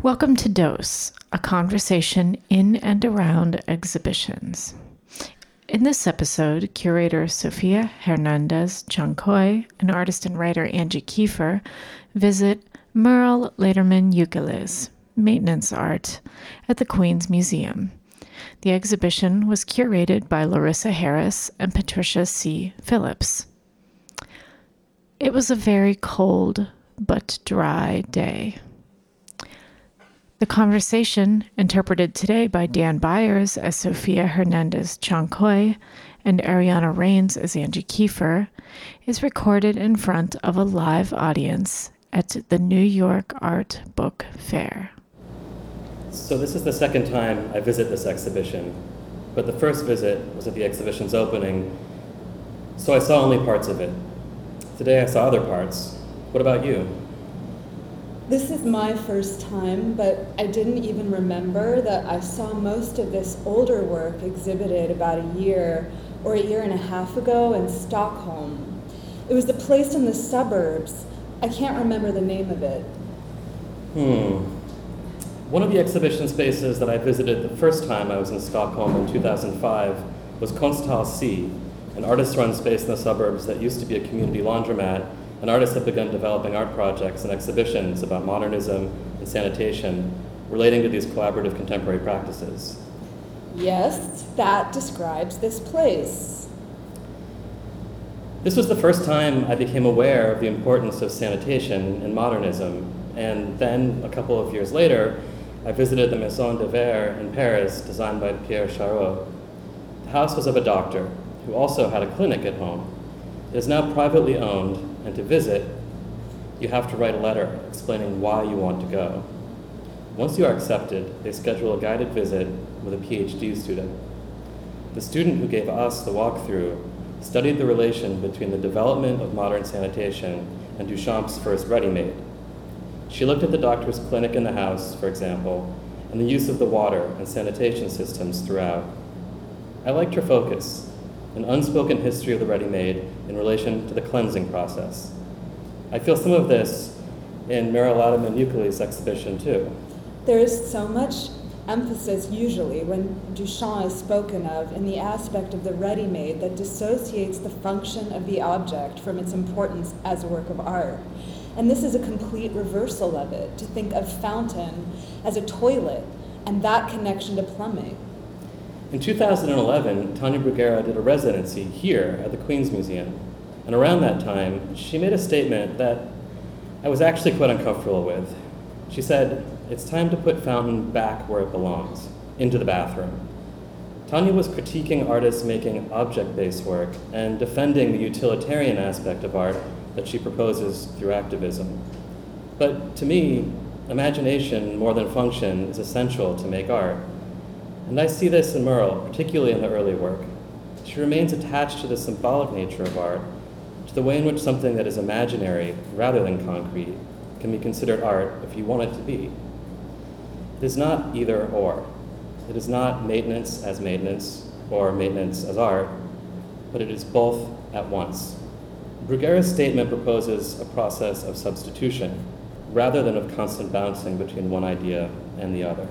Welcome to Dose, a conversation in and around exhibitions. In this episode, curator Sofia Hernandez Chong Cuy and artist and writer Angie Keefer visit Mierle Laderman Ukeles, maintenance art, at the Queen's Museum. The exhibition was curated by Larissa Harris and Patricia C. Phillips. It was a very cold but dry day. The conversation, interpreted today by Dan Byers as Sofia Hernandez Chong Cuy and Ariana Rains as Angie Keefer, is recorded in front of a live audience at the New York Art Book Fair. So, this is the second time I visit this exhibition, but the first visit was at the exhibition's opening, so I saw only parts of it. Today I saw other parts. What about you? This is my first time, but I didn't even remember that I saw most of this older work exhibited about a year or a year and a half ago in Stockholm. It was a place in the suburbs. I can't remember the name of it. Hmm. One of the exhibition spaces that I visited the first time I was in Stockholm in 2005 was Konsthall C, an artist run space in the suburbs that used to be a community laundromat and artists have begun developing art projects and exhibitions about modernism and sanitation relating to these collaborative contemporary practices. Yes, that describes this place. This was the first time I became aware of the importance of sanitation in modernism, and then a couple of years later, I visited the Maison de Verre in Paris, designed by Pierre Chareau. The house was of a doctor who also had a clinic at home. It is now privately owned and to visit, you have to write a letter explaining why you want to go. Once you are accepted, they schedule a guided visit with a PhD student. The student who gave us the walkthrough studied the relation between the development of modern sanitation and Duchamp's first ready made. She looked at the doctor's clinic in the house, for example, and the use of the water and sanitation systems throughout. I liked her focus an unspoken history of the ready made in relation to the cleansing process. I feel some of this in Mierle Laderman Ukeles' exhibition too. There is so much emphasis usually when Duchamp is spoken of in the aspect of the ready made that dissociates the function of the object from its importance as a work of art. And this is a complete reversal of it to think of fountain as a toilet and that connection to plumbing. In 2011, Tania Bruguera did a residency here at the Queen's Museum. And around that time, she made a statement that I was actually quite uncomfortable with. She said, It's time to put Fountain back where it belongs, into the bathroom. Tania was critiquing artists making object based work and defending the utilitarian aspect of art that she proposes through activism. But to me, imagination more than function is essential to make art. And I see this in Mierle, particularly in the early work. She remains attached to the symbolic nature of art, to the way in which something that is imaginary rather than concrete can be considered art if you want it to be. It is not either or. It is not maintenance as maintenance or maintenance as art, but it is both at once. Bruguera's statement proposes a process of substitution rather than of constant bouncing between one idea and the other.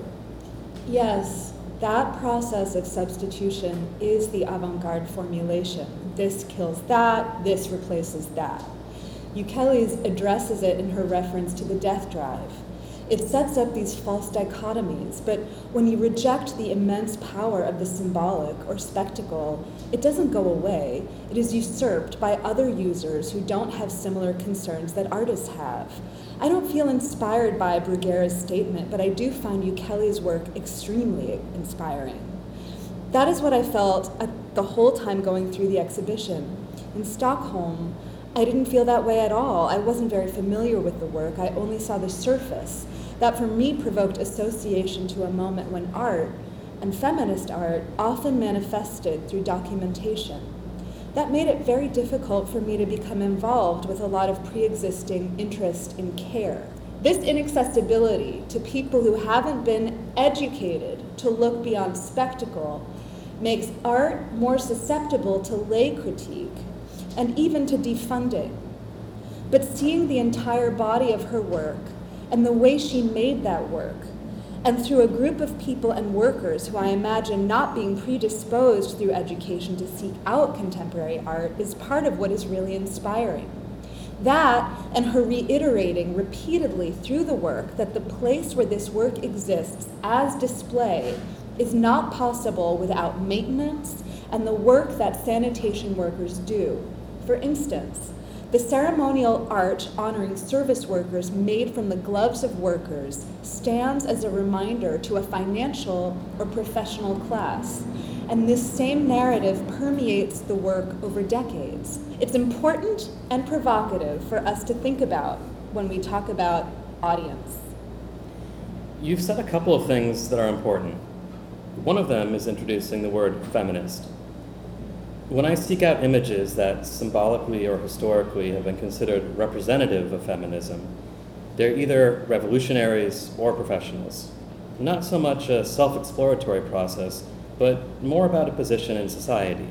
Yes, that process of substitution is the avant garde formulation. This kills that, this replaces that. Ukeles addresses it in her reference to the death drive. It sets up these false dichotomies, but when you reject the immense power of the symbolic or spectacle, it doesn't go away. It is usurped by other users who don't have similar concerns that artists have. I don't feel inspired by Bruguera's statement, but I do find Ukeles' work extremely inspiring. That is what I felt the whole time going through the exhibition. In Stockholm, I didn't feel that way at all. I wasn't very familiar with the work, I only saw the surface. That for me provoked association to a moment when art, and feminist art, often manifested through documentation. That made it very difficult for me to become involved with a lot of pre existing interest in care. This inaccessibility to people who haven't been educated to look beyond spectacle makes art more susceptible to lay critique and even to defunding. But seeing the entire body of her work and the way she made that work, and through a group of people and workers who I imagine not being predisposed through education to seek out contemporary art, is part of what is really inspiring. That, and her reiterating repeatedly through the work that the place where this work exists as display is not possible without maintenance and the work that sanitation workers do. For instance, the ceremonial arch honoring service workers made from the gloves of workers stands as a reminder to a financial or professional class. And this same narrative permeates the work over decades. It's important and provocative for us to think about when we talk about audience. You've said a couple of things that are important. One of them is introducing the word feminist. When I seek out images that symbolically or historically have been considered representative of feminism, they're either revolutionaries or professionals. Not so much a self exploratory process, but more about a position in society.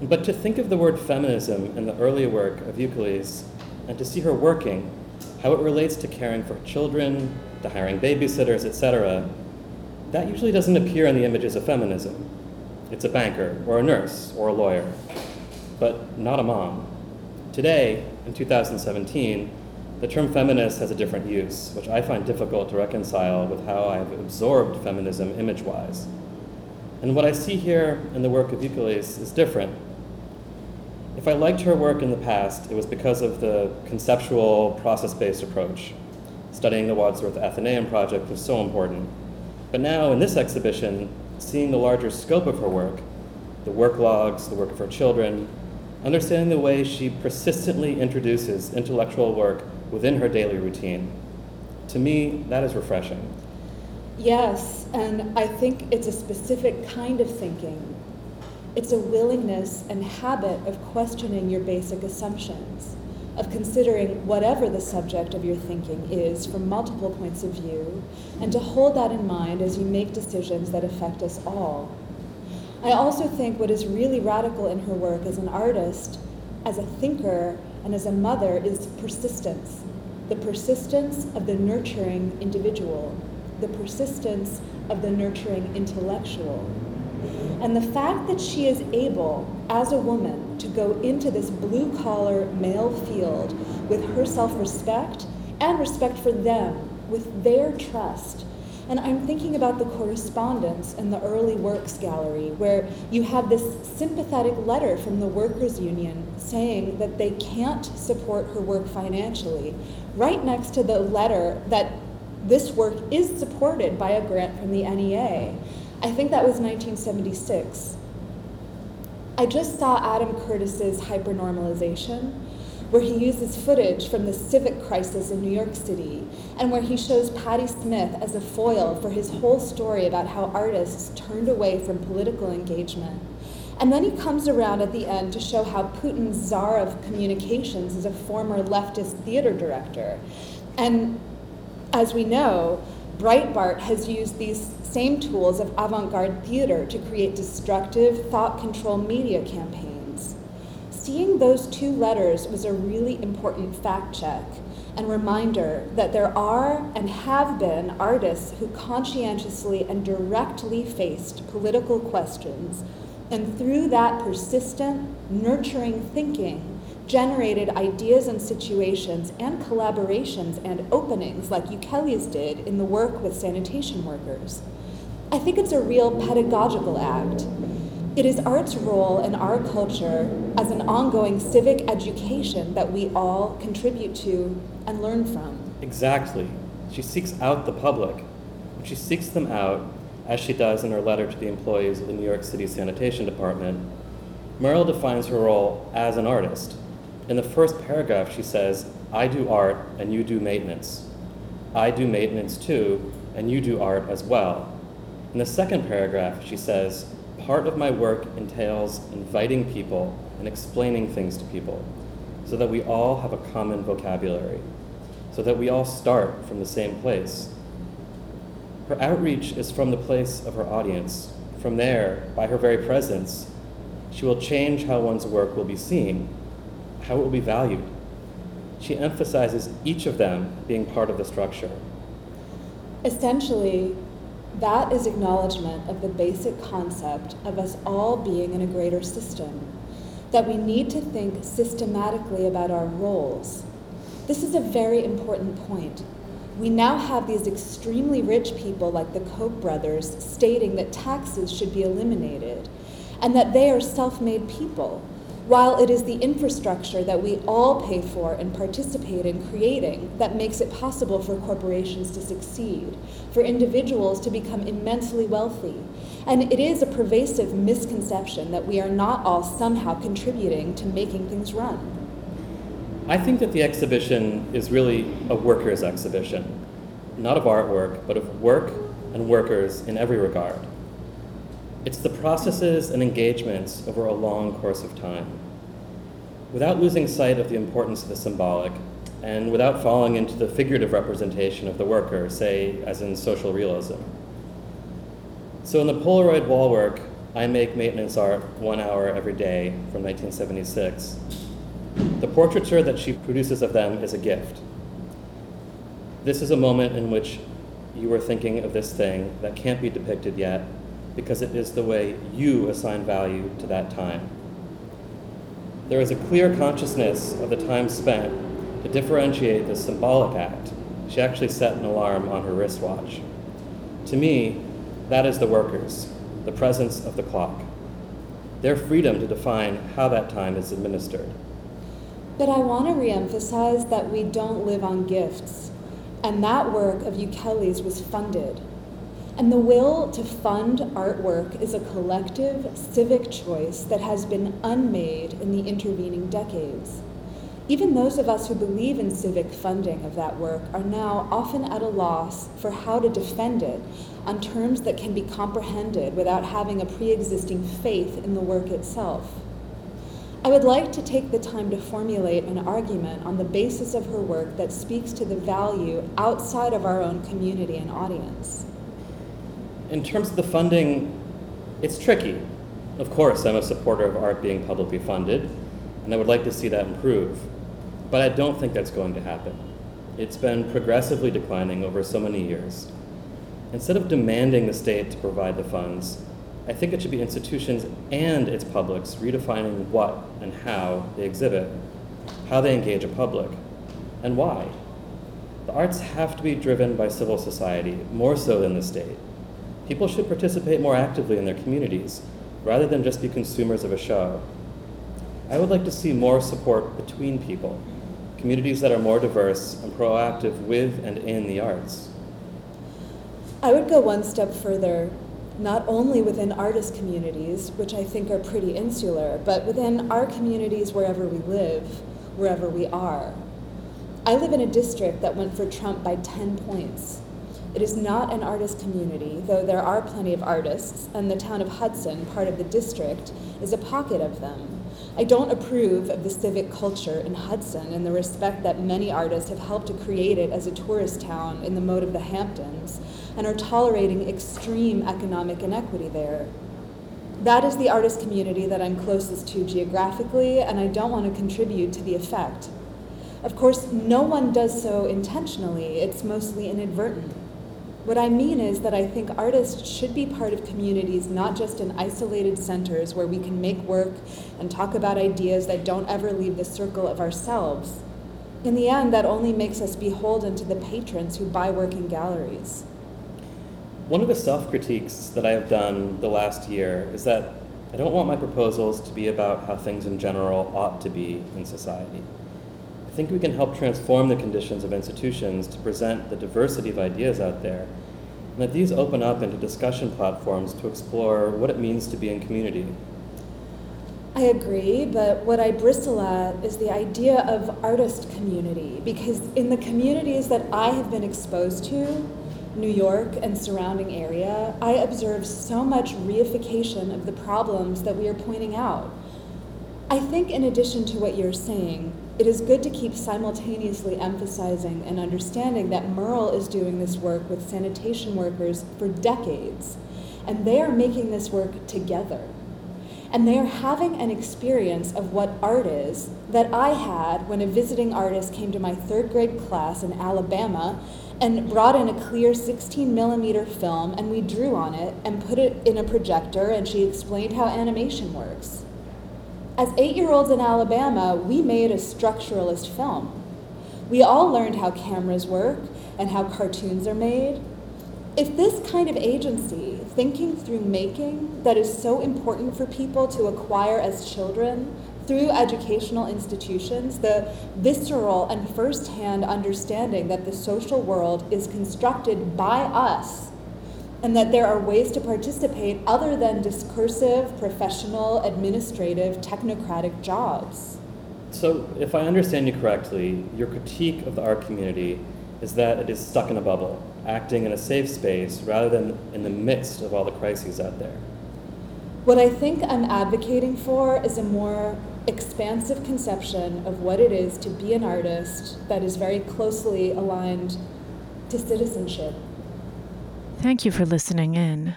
But to think of the word feminism in the early work of Ukeles' and to see her working, how it relates to caring for children, to hiring babysitters, etc., that usually doesn't appear in the images of feminism. It's a banker, or a nurse, or a lawyer, but not a mom. Today, in 2017, the term feminist has a different use, which I find difficult to reconcile with how I've absorbed feminism image wise. And what I see here in the work of Ukeles is different. If I liked her work in the past, it was because of the conceptual, process based approach. Studying the Wadsworth Athenaeum project was so important. But now, in this exhibition, seeing the larger scope of her work, the work logs, the work of her children, understanding the way she persistently introduces intellectual work within her daily routine. To me, that is refreshing. Yes, and I think it's a specific kind of thinking. It's a willingness and habit of questioning your basic assumptions of considering whatever the subject of your thinking is from multiple points of view, and to hold that in mind as you make decisions that affect us all. I also think what is really radical in her work as an artist, as a thinker, and as a mother is persistence. The persistence of the nurturing individual, the persistence of the nurturing intellectual. And the fact that she is able, as a woman, to go into this blue collar male field with her self respect and respect for them, with their trust. And I'm thinking about the correspondence in the early works gallery, where you have this sympathetic letter from the workers' union saying that they can't support her work financially, right next to the letter that this work is supported by a grant from the NEA. I think that was 1976. I just saw Adam Curtis's hypernormalization, where he uses footage from the civic crisis in New York City, and where he shows Patti Smith as a foil for his whole story about how artists turned away from political engagement. And then he comes around at the end to show how Putin's czar of communications is a former leftist theater director. And as we know, Breitbart has used these same tools of avant garde theater to create destructive, thought control media campaigns. Seeing those two letters was a really important fact check and reminder that there are and have been artists who conscientiously and directly faced political questions, and through that persistent, nurturing thinking, generated ideas and situations and collaborations and openings like Ukeles' did in the work with sanitation workers. I think it's a real pedagogical act. It is art's role in our culture as an ongoing civic education that we all contribute to and learn from. Exactly. She seeks out the public. She seeks them out, as she does in her letter to the employees of the New York City Sanitation Department. Mierle defines her role as an artist. In the first paragraph, she says, I do art and you do maintenance. I do maintenance too, and you do art as well. In the second paragraph, she says, Part of my work entails inviting people and explaining things to people so that we all have a common vocabulary, so that we all start from the same place. Her outreach is from the place of her audience. From there, by her very presence, she will change how one's work will be seen how it will be valued. she emphasizes each of them being part of the structure. Essentially, that is acknowledgement of the basic concept of us all being in a greater system, that we need to think systematically about our roles. This is a very important point. We now have these extremely rich people like the Koch brothers stating that taxes should be eliminated and that they are self made people while it is the infrastructure that we all pay for and participate in creating that makes it possible for corporations to succeed, for individuals to become immensely wealthy. And it is a pervasive misconception that we are not all somehow contributing to making things run. I think that the exhibition is really a workers' exhibition, not of artwork, but of work and workers in every regard. It's the processes and engagements over a long course of time. Without losing sight of the importance of the symbolic, and without falling into the figurative representation of the worker, say, as in social realism. So in the Polaroid wall work, I make maintenance art one hour every day from 1976. The portraiture that she produces of them is a gift. This is a moment in which you are thinking of this thing that can't be depicted yet because it is the way you assign value to that time. There is a clear consciousness of the time spent to differentiate the symbolic act. She actually set an alarm on her wristwatch. To me, that is the workers, the presence of the clock, their freedom to define how that time is administered. But I want to reemphasize that we don't live on gifts, and that work of Ukeles' was funded. And the will to fund artwork is a collective civic choice that has been unmade in the intervening decades. Even those of us who believe in civic funding of that work are now often at a loss for how to defend it on terms that can be comprehended without having a pre existing faith in the work itself. I would like to take the time to formulate an argument on the basis of her work that speaks to the value outside of our own community and audience in terms of the funding, it's tricky. Of course, I'm a supporter of art being publicly funded, and I would like to see that improve. But I don't think that's going to happen. It's been progressively declining over so many years. Instead of demanding the state to provide the funds, I think it should be institutions and its publics redefining what and how they exhibit, how they engage a public, and why. The arts have to be driven by civil society, more so than the state. People should participate more actively in their communities rather than just be consumers of a show. I would like to see more support between people, communities that are more diverse and proactive with and in the arts. I would go one step further, not only within artist communities, which I think are pretty insular, but within our communities wherever we live, wherever we are. I live in a district that went for Trump by 10 points. It is not an artist community, though there are plenty of artists, and the town of Hudson, part of the district, is a pocket of them. I don't approve of the civic culture in Hudson and the respect that many artists have helped to create it as a tourist town in the mode of the Hamptons and are tolerating extreme economic inequity there. That is the artist community that I'm closest to geographically, and I don't want to contribute to the effect. Of course, no one does so intentionally, it's mostly inadvertent. What I mean is that I think artists should be part of communities, not just in isolated centers where we can make work and talk about ideas that don't ever leave the circle of ourselves. In the end, that only makes us beholden to the patrons who buy work in galleries. One of the self critiques that I have done the last year is that I don't want my proposals to be about how things in general ought to be in society think we can help transform the conditions of institutions to present the diversity of ideas out there, and that these open up into discussion platforms to explore what it means to be in community. I agree, but what I bristle at is the idea of artist community, because in the communities that I have been exposed to, New York and surrounding area, I observe so much reification of the problems that we are pointing out. I think, in addition to what you're saying, it is good to keep simultaneously emphasizing and understanding that Mierle is doing this work with sanitation workers for decades, and they are making this work together. And they are having an experience of what art is that I had when a visiting artist came to my third grade class in Alabama and brought in a clear 16 millimeter film and we drew on it and put it in a projector and she explained how animation works. As eight year olds in Alabama, we made a structuralist film. We all learned how cameras work and how cartoons are made. If this kind of agency, thinking through making, that is so important for people to acquire as children, through educational institutions, the visceral and firsthand understanding that the social world is constructed by us and that there are ways to participate other than discursive, professional, administrative, technocratic jobs. So, if I understand you correctly, your critique of the art community is that it is stuck in a bubble, acting in a safe space rather than in the midst of all the crises out there. What I think I'm advocating for is a more expansive conception of what it is to be an artist that is very closely aligned to citizenship. Thank you for listening in.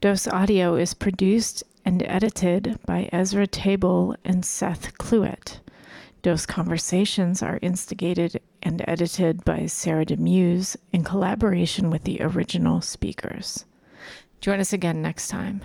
Dose Audio is produced and edited by Ezra Table and Seth Cluett. Dose Conversations are instigated and edited by Sarah DeMuse in collaboration with the original speakers. Join us again next time.